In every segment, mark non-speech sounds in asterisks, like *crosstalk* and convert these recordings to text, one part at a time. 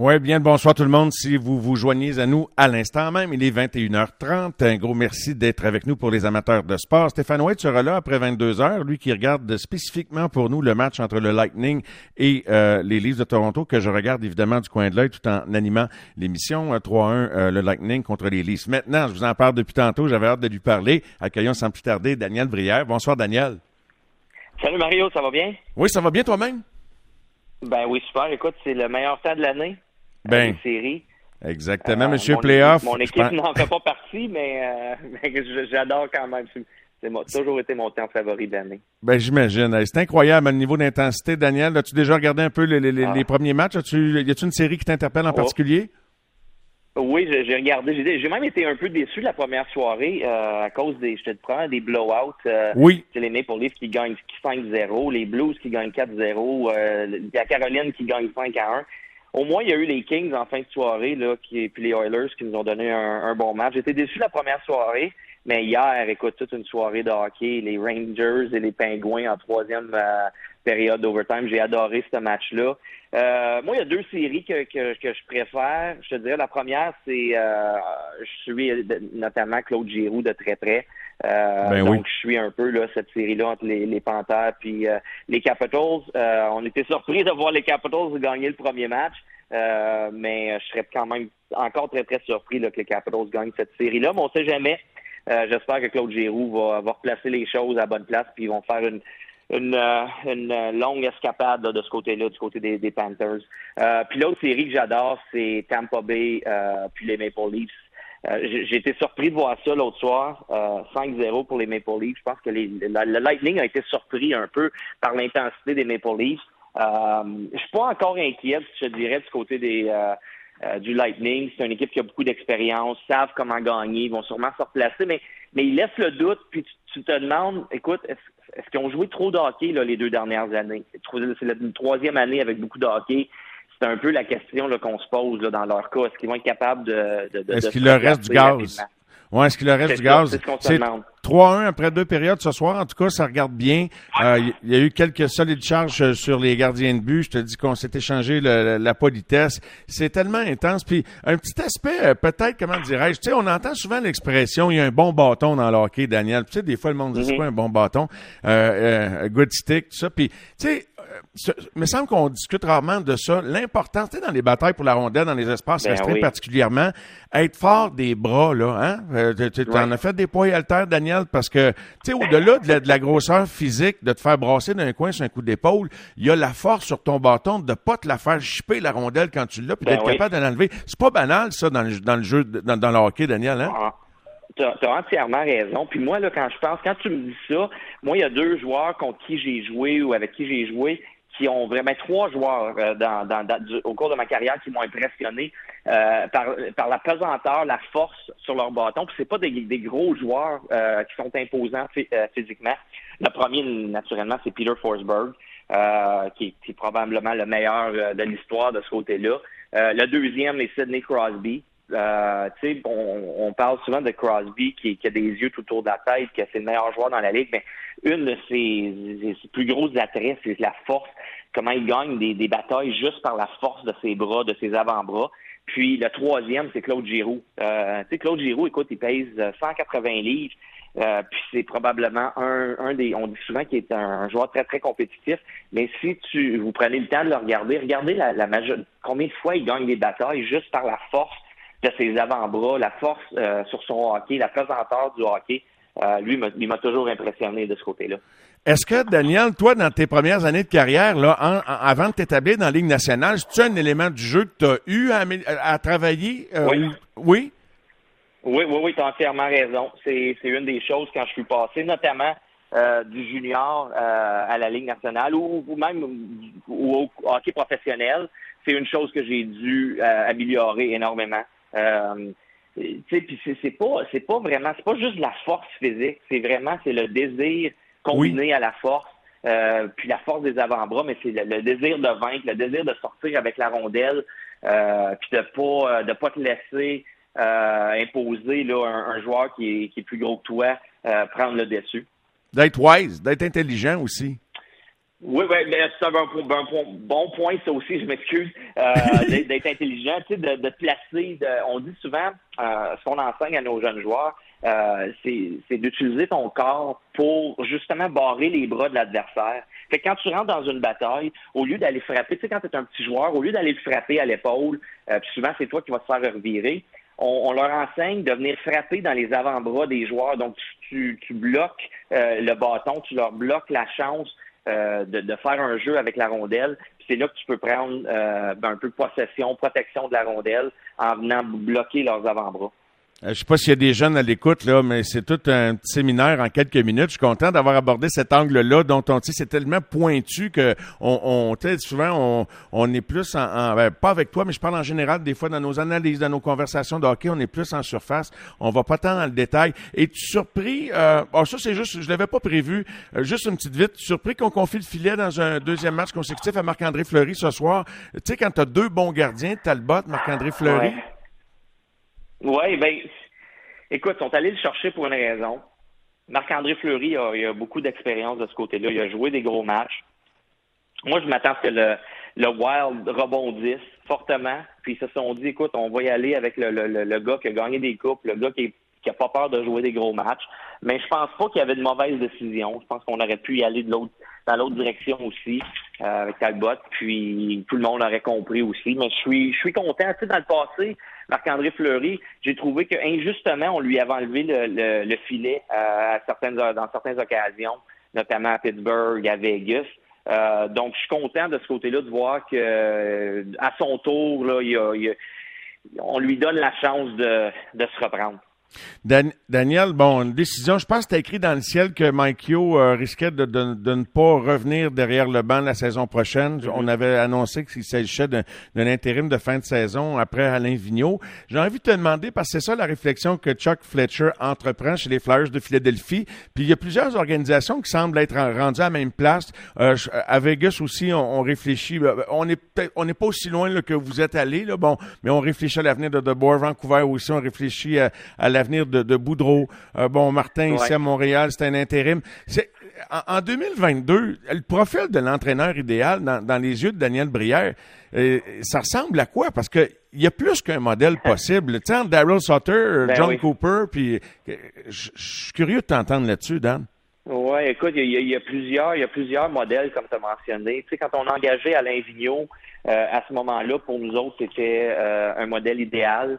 Oui, bien bonsoir tout le monde. Si vous vous joignez à nous à l'instant même, il est 21h30. Un gros merci d'être avec nous pour les amateurs de sport. Stéphane White sera là après 22 heures, lui qui regarde spécifiquement pour nous le match entre le Lightning et euh, les Leafs de Toronto, que je regarde évidemment du coin de l'œil tout en animant l'émission 3-1 euh, euh, le Lightning contre les Leafs. Maintenant, je vous en parle depuis tantôt, j'avais hâte de lui parler. Accueillons sans plus tarder Daniel Brière. Bonsoir Daniel. Salut Mario, ça va bien? Oui, ça va bien toi-même? Ben oui, super. Écoute, c'est le meilleur temps de l'année. Ben, série. Exactement, euh, Monsieur Playoff. Mon équipe n'en fait *laughs* pas partie, mais, euh, *laughs* j'adore quand même. C'est toujours été mon temps favori de l'année. Ben, j'imagine. C'est incroyable le niveau d'intensité, Daniel. As-tu déjà regardé un peu les, ah. premiers matchs? As -tu, y a-t-il une série qui t'interpelle en oh. particulier? Oui, j'ai regardé. J'ai même été un peu déçu la première soirée euh, à cause des, je te prends, des blowouts. oui. C'est les Maple Leafs qui gagnent 5-0, les Blues qui gagnent 4-0, la Caroline qui gagne 5-1 au moins, il y a eu les Kings en fin de soirée, là, qui, puis les Oilers qui nous ont donné un, bon match. J'étais déçu la première soirée, mais hier, écoute, toute une soirée de hockey, les Rangers et les Pingouins en troisième euh, période d'overtime. J'ai adoré ce match-là. Euh, moi, il y a deux séries que, que, je préfère. Je te dirais, la première, c'est euh, je suis notamment Claude Giroux de très près. Euh, ben donc, je suis un peu là cette série-là entre les, les Panthers puis euh, les Capitals. Euh, on était surpris de voir les Capitals gagner le premier match, mais je serais quand même encore très très surpris là, que les Capitals gagnent cette série-là. Mais on sait jamais. J'espère que Claude Giroux va, va replacer les choses à bonne place puis ils vont faire une une, une longue escapade de ce côté-là, du côté des, des Panthers. puis l'autre série que j'adore, c'est Tampa Bay puis les Maple Leafs. Euh, j'ai été surpris de voir ça l'autre soir, 5-0 euh, pour les Maple Leafs. Je pense que les, le Lightning a été surpris un peu par l'intensité des Maple Leafs. Euh, je suis pas encore inquiète, je dirais, du côté des euh, du Lightning. C'est une équipe qui a beaucoup d'expérience, savent comment gagner, ils vont sûrement se replacer, mais, mais ils laissent le doute, puis tu, te demandes, écoute, est-ce, qu'ils ont joué trop de hockey là, les deux dernières années? C'est la troisième année avec beaucoup de hockey c'est un peu la question qu'on se pose là, dans leur cas. Est-ce qu'ils vont être capables de. de, de est-ce qu'il leur reste du gaz? Oui, est-ce qu'il reste du gaz? C'est 3-1 après deux périodes ce soir? En tout cas, ça regarde bien. Euh, il y a eu quelques solides charges euh, sur les gardiens de but. Je te dis qu'on s'est échangé la politesse. C'est tellement intense. Puis un petit aspect, euh, peut-être, comment dirais-je, tu sais, on entend souvent l'expression, il y a un bon bâton dans le hockey, Daniel. Tu sais, des fois, le monde dit, c'est mm-hmm. quoi un bon bâton? Euh, good stick, tout ça. Puis, tu sais, il me semble qu'on discute rarement de ça. L'importance, tu sais, dans les batailles pour la rondelle, dans les espaces ben restreints particulièrement, être fort des bras, là, hein? tu en as fait des poids et haltères, Daniel? parce que, tu sais, au-delà de, la grosseur physique, de te faire brasser d'un coin sur un coup d'épaule, il y a la force sur ton bâton de pas te la faire chipper la rondelle quand tu l'as, puis ben d'être capable de l'enlever. C'est pas banal, ça, dans le, dans le jeu, dans, dans le hockey, Daniel, hein? Ah, tu as, entièrement raison. Puis moi, là, quand je pense, quand tu me dis ça, moi, il y a deux joueurs contre qui j'ai joué ou avec qui j'ai joué qui ont vraiment trois joueurs euh, dans, dans, au cours de ma carrière qui m'ont impressionné euh, par, par la pesanteur, la force sur leur bâton. Puis c'est pas des, des gros joueurs euh, qui sont imposants physiquement. Le premier, naturellement, c'est Peter Forsberg, qui, qui, est probablement le meilleur de l'histoire de ce côté-là. le deuxième est Sidney Crosby. Euh, on, on, parle souvent de Crosby qui, qui, a des yeux tout autour de la tête, que c'est le meilleur joueur dans la ligue, mais une de ses, ses plus grosses attraits, c'est la force, comment il gagne des, des, batailles juste par la force de ses bras, de ses avant-bras. Puis le troisième, c'est Claude Giroux. Euh, Claude Giroux, écoute, il pèse 180 livres. Euh, puis c'est probablement un, un, des. On dit souvent qu'il est un, joueur très très compétitif, mais si tu vous prenez le temps de le regarder, regardez la, la combien de fois il gagne des batailles juste par la force de ses avant-bras, la force euh, sur son hockey, la pesanteur du hockey. Euh, lui, il m'a toujours impressionné de ce côté-là. Est-ce que, Daniel, toi, dans tes premières années de carrière, là, avant de t'établir dans la Ligue nationale, c'est-tu un élément du jeu que tu as eu à, travailler? Euh, oui. oui? Oui, oui, oui, tu as entièrement raison. C'est une des choses quand je suis passé, notamment du junior à la Ligue nationale ou, même au hockey professionnel. C'est une chose que j'ai dû améliorer énormément. Euh, puis c'est pas c'est pas vraiment c'est pas juste la force physique, c'est vraiment c'est le désir combiné à la force. Euh, puis la force des avant-bras, mais c'est le, désir de vaincre, le désir de sortir avec la rondelle, euh, puis de pas de pas te laisser euh, imposer là, un, joueur qui est, qui est plus gros que toi prendre le dessus. D'être wise, d'être intelligent aussi. Oui, oui, c'est un, bon, point, ça aussi, je m'excuse, euh, *laughs* d'être intelligent, tu sais, de, de placer. on dit souvent, euh, ce qu'on enseigne à nos jeunes joueurs, euh, c'est d'utiliser ton corps pour justement barrer les bras de l'adversaire. Fait que quand tu rentres dans une bataille, au lieu d'aller frapper, tu sais, quand tu es un petit joueur, au lieu d'aller le frapper à l'épaule, puis souvent c'est toi qui vas te faire revirer, on, leur enseigne de venir frapper dans les avant-bras des joueurs. Donc, tu, tu bloques le bâton, tu leur bloques la chance euh, de, faire un jeu avec la rondelle. C'est là que tu peux prendre euh, un peu possession, protection de la rondelle en venant bloquer leurs avant-bras. Euh, je sais pas s'il y a des jeunes à l'écoute, là, mais c'est tout un petit séminaire en quelques minutes. Je suis content d'avoir abordé cet angle-là dont on dit c'est tellement pointu que on, on souvent on, on est plus en, ben, pas avec toi, mais je parle en général des fois dans nos analyses, dans nos conversations de on est plus en surface. On va pas tant dans le détail. Et tu surpris, euh, bon, ça c'est juste, je l'avais pas prévu, euh, juste une petite vite, surpris qu'on confie le filet dans un deuxième match consécutif à Marc-André Fleury ce soir. Tu sais, quand tu deux bons gardiens, Talbot, Marc-André Fleury. Oui, ben, écoute, ils sont allés le chercher pour une raison. Marc-André Fleury a, il a beaucoup d'expérience de ce côté-là. Il a joué des gros matchs. Moi, je m'attends à ce que le, le Wild rebondisse fortement. Puis ils se sont dit, écoute, on va y aller avec le, le, le gars qui a gagné des coupes, le gars qui, est, qui a pas peur de jouer des gros matchs. Mais je pense pas qu'il y avait de mauvaises décisions. Je pense qu'on aurait pu y aller de l'autre dans l'autre direction aussi euh, avec Talbot. Puis tout le monde aurait compris aussi. Mais je suis je suis content. Tu sais, dans le passé, Marc-André Fleury, j'ai trouvé que injustement, on lui avait enlevé le, le, filet euh, à certaines, dans certaines occasions, notamment à Pittsburgh, à Vegas. Euh, donc, je suis content de ce côté-là de voir que euh, à son tour, là, il on lui donne la chance de, de se reprendre. Daniel, bon, une décision, je pense que tu écrit dans le ciel que Mike Yo euh, risquait de, de, de, ne pas revenir derrière le banc la saison prochaine. Mm-hmm. On avait annoncé qu'il s'agissait d'un intérim de fin de saison après Alain Vigneault. J'ai envie de te demander, parce que c'est ça la réflexion que Chuck Fletcher entreprend chez les Flyers de Philadelphie. Puis il y a plusieurs organisations qui semblent être rendues à la même place. Euh, à Vegas aussi, on, réfléchit. Euh, on n'est on n'est pas aussi loin là, que vous êtes allé, bon, mais on réfléchit à l'avenir de De Vancouver aussi, on réfléchit à, à l'avenir de, de, Boudreau. Euh, bon, Martin ici à Montréal, c'est un intérim. C'est en, 2022, le profil de l'entraîneur idéal dans, les yeux de Daniel Brière, euh, ça ressemble à quoi? Parce que il y a plus qu'un modèle *laughs* possible. Tu sais, Daryl Sutter, ben John Cooper, puis euh, je suis curieux de t'entendre là-dessus, Dan. Oui, écoute, il y, a, plusieurs, il y a plusieurs modèles, comme tu as mentionné. Tu sais, quand on a engagé Alain Vigneault, à ce moment-là, pour nous autres, c'était un modèle idéal.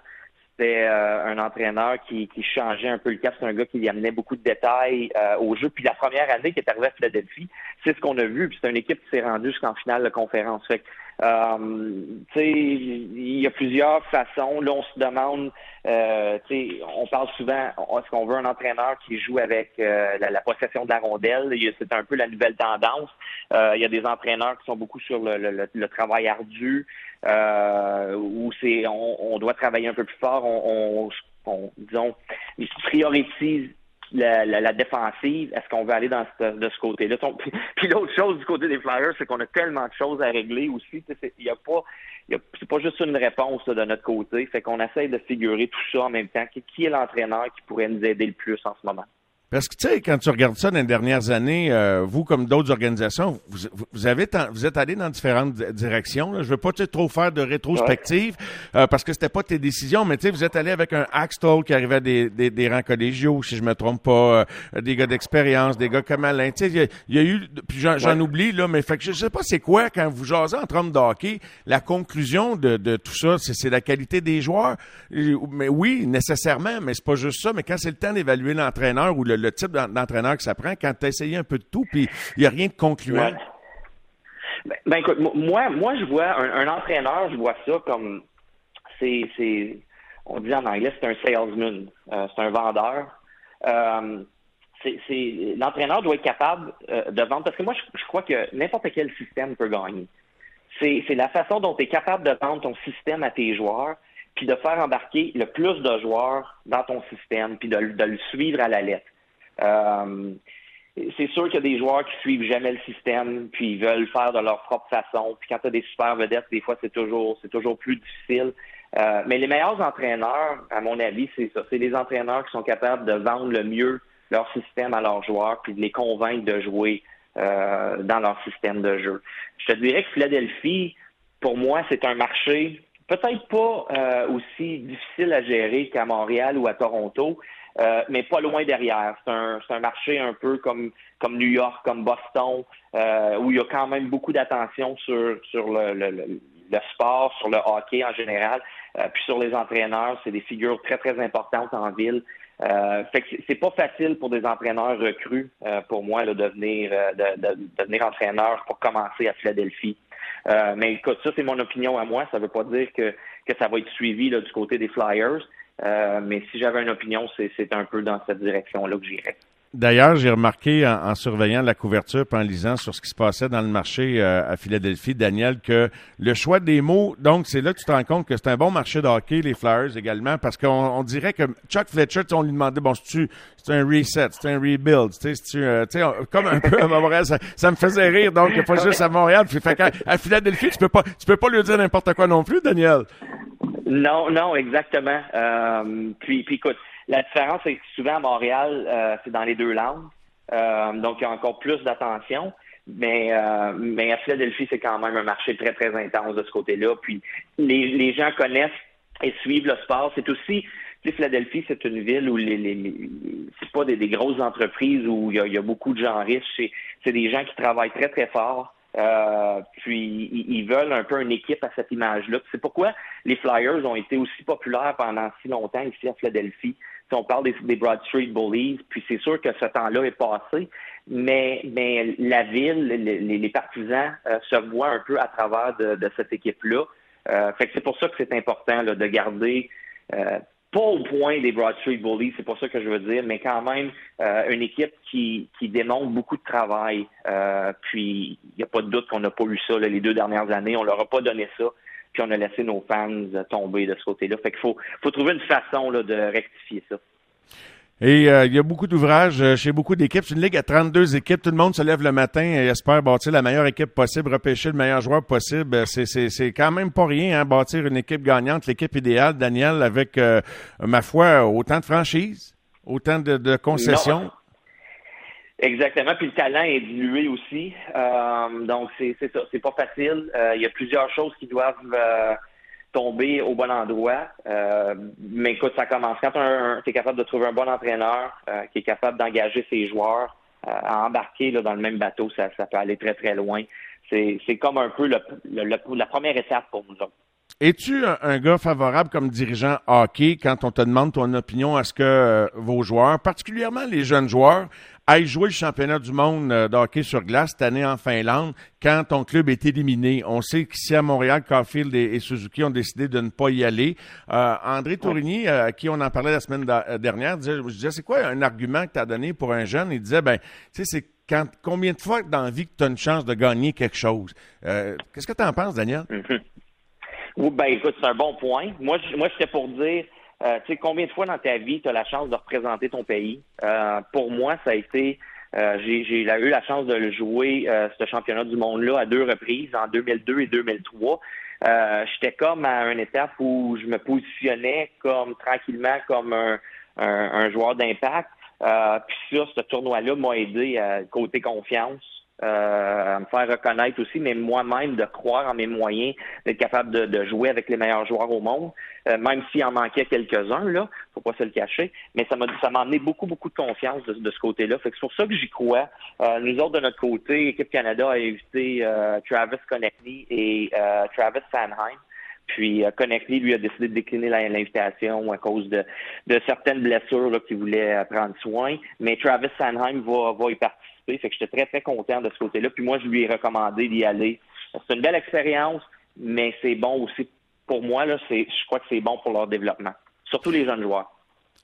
C'était euh, un entraîneur qui, changeait un peu le cap. C'est un gars qui amenait beaucoup de détails euh, au jeu. Puis la première année qui est arrivé à Philadelphie, c'est ce qu'on a vu. Puis c'est une équipe qui s'est rendue jusqu'en finale de conférence. Il y a plusieurs façons. Là, on se demande, euh, on parle souvent, est-ce qu'on veut un entraîneur qui joue avec euh, la, possession de la rondelle? C'est un peu la nouvelle tendance. Euh, il y a des entraîneurs qui sont beaucoup sur le, travail ardu, où c'est on, on, doit travailler un peu plus fort. On, on, on disons, ils priorisent la, la, défensive, est-ce qu'on veut aller dans ce, de ce côté-là? *laughs* Puis l'autre chose du côté des Flyers, c'est qu'on a tellement de choses à régler aussi. Il n'y a pas c'est pas juste une réponse de notre côté. Fait qu'on essaye de figurer tout ça en même temps. Qui est l'entraîneur qui pourrait nous aider le plus en ce moment? Parce que, tu sais, quand tu regardes ça dans les dernières années, euh, vous, comme d'autres organisations, vous, vous, avez vous êtes allé dans différentes directions. Là. Je veux pas trop faire de rétrospective euh, parce que c'était pas tes décisions, mais tu sais, vous êtes allé avec un Axtol qui arrivait des, des, des rangs collégiaux, si je me trompe pas, euh, des gars d'expérience, des gars comme Alain. Tu sais, il y, a eu, puis j'en oublie, là, mais fait que je sais pas c'est quoi, quand vous jasez en train de hockey, la conclusion de, de tout ça, c'est la qualité des joueurs. Mais oui, nécessairement, mais c'est pas juste ça, mais quand c'est le temps d'évaluer l'entraîneur ou le le type d'entraîneur que ça prend quand tu as essayé un peu de tout, puis il n'y a rien de concluant? Ben, ben, écoute, moi, moi, je vois un, entraîneur, je vois ça comme c'est, on dit en anglais, c'est un salesman, euh, c'est un vendeur. Euh, c'est, l'entraîneur doit être capable euh, de vendre parce que moi, je, crois que n'importe quel système peut gagner. C'est, c'est la façon dont tu es capable de vendre ton système à tes joueurs, puis de faire embarquer le plus de joueurs dans ton système, puis de le suivre à la lettre. Euh, c'est sûr qu'il y a des joueurs qui suivent jamais le système, puis ils veulent faire de leur propre façon. Puis quand tu as des super vedettes, des fois, c'est toujours, c'est toujours plus difficile. Euh, mais les meilleurs entraîneurs, à mon avis, c'est ça. C'est les entraîneurs qui sont capables de vendre le mieux leur système à leurs joueurs, puis de les convaincre de jouer dans leur système de jeu. Je te dirais que Philadelphie, pour moi, c'est un marché peut-être pas aussi difficile à gérer qu'à Montréal ou à Toronto, euh, mais pas loin derrière. C'est un, un, marché un peu comme, comme New York, comme Boston, euh, où il y a quand même beaucoup d'attention sur, sur le, le, le, sport, sur le hockey en général, euh, puis sur les entraîneurs. C'est des figures très, très importantes en ville. Euh, fait que c'est pas facile pour des entraîneurs recrues, pour moi, là, de, venir, de, de, devenir entraîneur pour commencer à Philadelphie. mais écoute, ça, c'est mon opinion à moi. Ça veut pas dire que, que ça va être suivi là, du côté des Flyers. Euh, mais si j'avais une opinion, c'est un peu dans cette direction-là que j'irais. D'ailleurs, j'ai remarqué en, surveillant la couverture en lisant sur ce qui se passait dans le marché euh, à Philadelphie, Daniel, que le choix des mots, donc c'est là que tu te rends compte que c'est un bon marché de les Flyers également, parce qu'on dirait que Chuck Fletcher, on lui demandait, bon, c'est un reset, c'est un rebuild, tu sais, euh, comme un peu à Montréal, ça, me faisait rire, donc pas juste à Montréal, puis fait à Philadelphie, tu peux pas, tu peux pas lui dire n'importe quoi non plus, Daniel. Non, non, exactement. Euh, puis, puis écoute, la différence, c'est que souvent à Montréal, euh, c'est dans les deux langues. Euh, donc, il y a encore plus d'attention. Mais, mais à Philadelphie, c'est quand même un marché très, très intense de ce côté-là. Puis les, les gens connaissent et suivent le sport. C'est aussi, tu Philadelphie, c'est une ville où les, les, c'est pas des, grosses entreprises où il y, a, beaucoup de gens riches. C'est des gens qui travaillent très, très fort. Puis ils veulent un peu une équipe à cette image-là. C'est pourquoi les Flyers ont été aussi populaires pendant si longtemps ici à Philadelphie. Si on parle des, Broad Street Bullies, puis c'est sûr que ce temps-là est passé, mais, la ville, les, partisans euh, se voient un peu à travers de, cette équipe-là. Euh, fait que c'est pour ça que c'est important de garder euh, pas au point des Broad Street Bullies, c'est pas ça que je veux dire, mais quand même euh, une équipe qui, qui démontre beaucoup de travail. Euh, puis il n'y a pas de doute qu'on n'a pas eu ça les deux dernières années. On leur a pas donné ça, puis on a laissé nos fans tomber de ce côté-là. Fait qu'il faut, faut trouver une façon là, de rectifier ça. Et euh, il y a beaucoup d'ouvrages euh, chez beaucoup d'équipes. C'est une ligue à 32 équipes. Tout le monde se lève le matin et espère bâtir la meilleure équipe possible, repêcher le meilleur joueur possible. Euh, c'est quand même pas rien, hein, bâtir une équipe gagnante, l'équipe idéale, Daniel, avec, ma foi, autant de franchises, autant de, concessions. Exactement. Puis le talent est dilué aussi. donc, c'est ça. C'est pas facile. Il y a plusieurs choses qui doivent tomber au bon endroit. Euh, mais écoute, ça commence. Quand tu es capable de trouver un bon entraîneur euh, qui est capable d'engager ses joueurs euh, à embarquer là, dans le même bateau, ça, ça peut aller très, très loin. C'est comme un peu le, la première étape pour nous autres. Es-tu un, gars favorable comme dirigeant hockey quand on te demande ton opinion à ce que vos joueurs, particulièrement les jeunes joueurs, aille jouer le championnat du monde euh, de hockey sur glace cette année en Finlande quand ton club est éliminé? On sait qu'ici à Montréal, Caulfield et, Suzuki ont décidé de ne pas y aller. Euh, André Tourigny, euh, à qui on en parlait la semaine dernière, disait, je disais, c'est quoi un argument que tu as donné pour un jeune? Il disait, ben, tu sais, c'est quand, combien de fois dans la vie que tu as une chance de gagner quelque chose? Qu'est-ce que tu en penses, Daniel? *laughs* Mm-hmm. Ben, écoute, c'est un bon point. Moi, moi, c'était pour dire, euh, tu sais, combien de fois dans ta vie tu as la chance de représenter ton pays? Euh, pour moi, ça a été euh, j'ai eu la chance de le jouer, ce championnat du monde-là, à deux reprises, en 2002 et 2003. J'étais comme à une étape où je me positionnais comme tranquillement comme un, un joueur d'impact. puis ça, ce tournoi-là m'a aidé à côté confiance. Euh, à me faire reconnaître aussi, mais moi-même de croire en mes moyens, d'être capable de, jouer avec les meilleurs joueurs au monde, euh, même s'il en manquait quelques-uns, là, faut pas se le cacher. Mais ça m'a ça m'a amené beaucoup, beaucoup de confiance de, ce côté-là. Fait que c'est pour ça que j'y crois. Euh, nous autres, de notre côté, Équipe Canada a invité Travis Connectly et Travis Sanheim. Puis euh, lui a décidé de décliner l'invitation à cause de, de certaines blessures qu'il voulait prendre soin. Mais Travis Sanheim va, va y participer fait que j'étais très, très content de ce côté-là. Puis moi, je lui ai recommandé d'y aller. C'est une belle expérience, mais c'est bon aussi pour moi. Là, je crois que c'est bon pour leur développement, surtout les jeunes joueurs.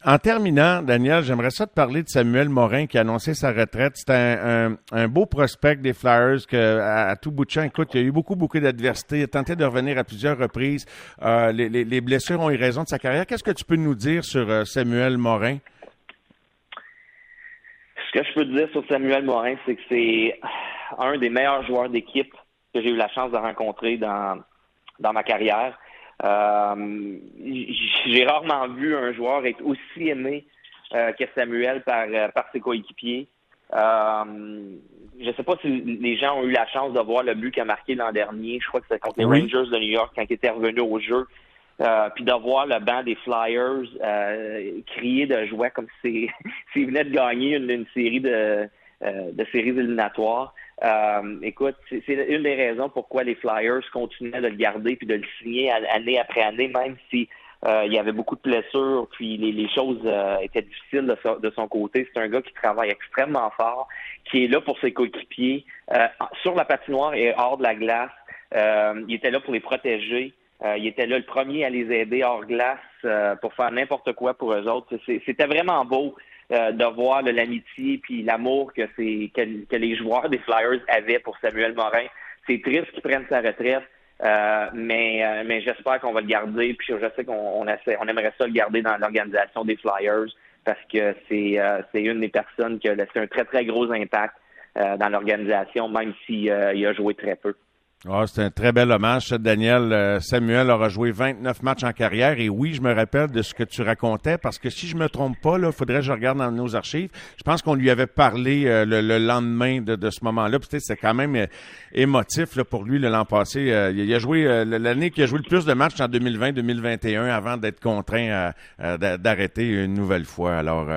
En terminant, Daniel, j'aimerais ça te parler de Samuel Morin qui a annoncé sa retraite. C'est un, beau prospect des Flyers que, à, tout bout de champ, écoute, il y a eu beaucoup, beaucoup d'adversité. Il a tenté de revenir à plusieurs reprises. Euh, les, blessures ont eu raison de sa carrière. Qu'est-ce que tu peux nous dire sur euh, Samuel Morin? Ce que je peux te dire sur Samuel Morin, c'est que c'est un des meilleurs joueurs d'équipe que j'ai eu la chance de rencontrer dans, dans ma carrière. Euh, j'ai rarement vu un joueur être aussi aimé euh, que Samuel par, euh, par ses coéquipiers. je sais pas si les gens ont eu la chance de voir le but qu'il a marqué l'an dernier. Je crois que c'était contre les Rangers de New York quand il était revenu au jeu. Euh, puis de voir le banc des Flyers euh, crier de joie comme *laughs* s'il venait de gagner une, série de, euh, de séries éliminatoires. Euh, écoute, c'est une des raisons pourquoi les Flyers continuaient de le garder puis de le signer année après année, même si il y avait beaucoup de blessures, puis les, choses étaient difficiles de, de son côté. C'est un gars qui travaille extrêmement fort, qui est là pour ses coéquipiers sur la patinoire et hors de la glace. il était là pour les protéger. Euh, il était là le premier à les aider hors glace euh, pour faire n'importe quoi pour eux autres. C'était vraiment beau euh, de voir l'amitié puis l'amour que, que, les joueurs des Flyers avaient pour Samuel Morin. C'est triste qu'il prenne sa retraite, mais, mais j'espère qu'on va le garder. Puis je sais qu'on on, on aimerait ça le garder dans l'organisation des Flyers parce que c'est une des personnes qui a laissé un très très gros impact dans l'organisation, même s'il a joué très peu. Ah, c'est un très bel hommage, Daniel. Euh, Samuel aura joué 29 matchs en carrière et oui, je me rappelle de ce que tu racontais parce que si je me trompe pas, là, faudrait que je regarde dans nos archives. Je pense qu'on lui avait parlé euh, le, lendemain de, de ce moment-là. C'était quand même euh, émotif là, pour lui l'an passé. il a joué l'année qui a joué le plus de matchs en 2020-2021 avant d'être contraint d'arrêter une nouvelle fois. Alors,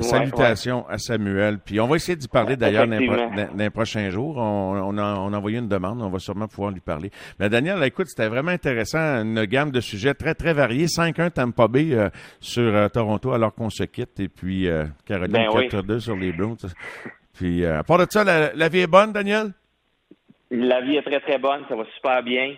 salutations à Samuel. Puis on va essayer d'y parler d'ailleurs dans, les prochains jours. On, a, on a envoyé une demande va sûrement pouvoir lui parler. Mais Daniel, écoute, c'était vraiment intéressant, une gamme de sujets très, très variés. 5-1 Tampa Bay euh, sur euh, Toronto alors qu'on se quitte. Et puis euh, Caroline 4-2 ben sur les Blues. Puis, à part de ça, la, vie est bonne, Daniel? La vie est très, très bonne. Ça va super bien.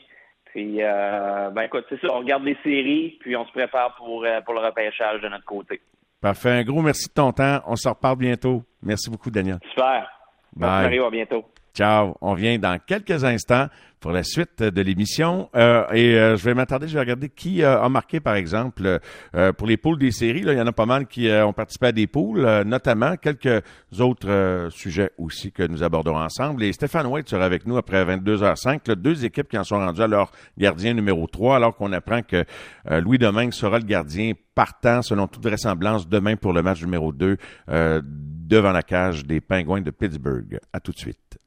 Puis, ben écoute, c'est ça. On regarde les séries, puis on se prépare pour, pour le repêchage de notre côté. Parfait. Un gros merci de ton temps. On se reparle bientôt. Merci beaucoup, Daniel. Super. Bye. Merci, Mario. À bientôt. Ciao. On vient dans quelques instants pour la suite de l'émission. Euh, et euh, je vais m'attarder, je vais regarder qui a marqué, par exemple, euh, pour les poules des séries. Là, il y en a pas mal qui ont participé à des poules, notamment quelques autres sujets aussi que nous abordons ensemble. Et Stéphane White sera avec nous après 22h05. deux équipes qui en sont rendues à leur gardien numéro 3, alors qu'on apprend que Louis Domingue sera le gardien partant, selon toute vraisemblance, demain pour le match numéro 2 devant la cage des Pingouins de Pittsburgh. À tout de suite.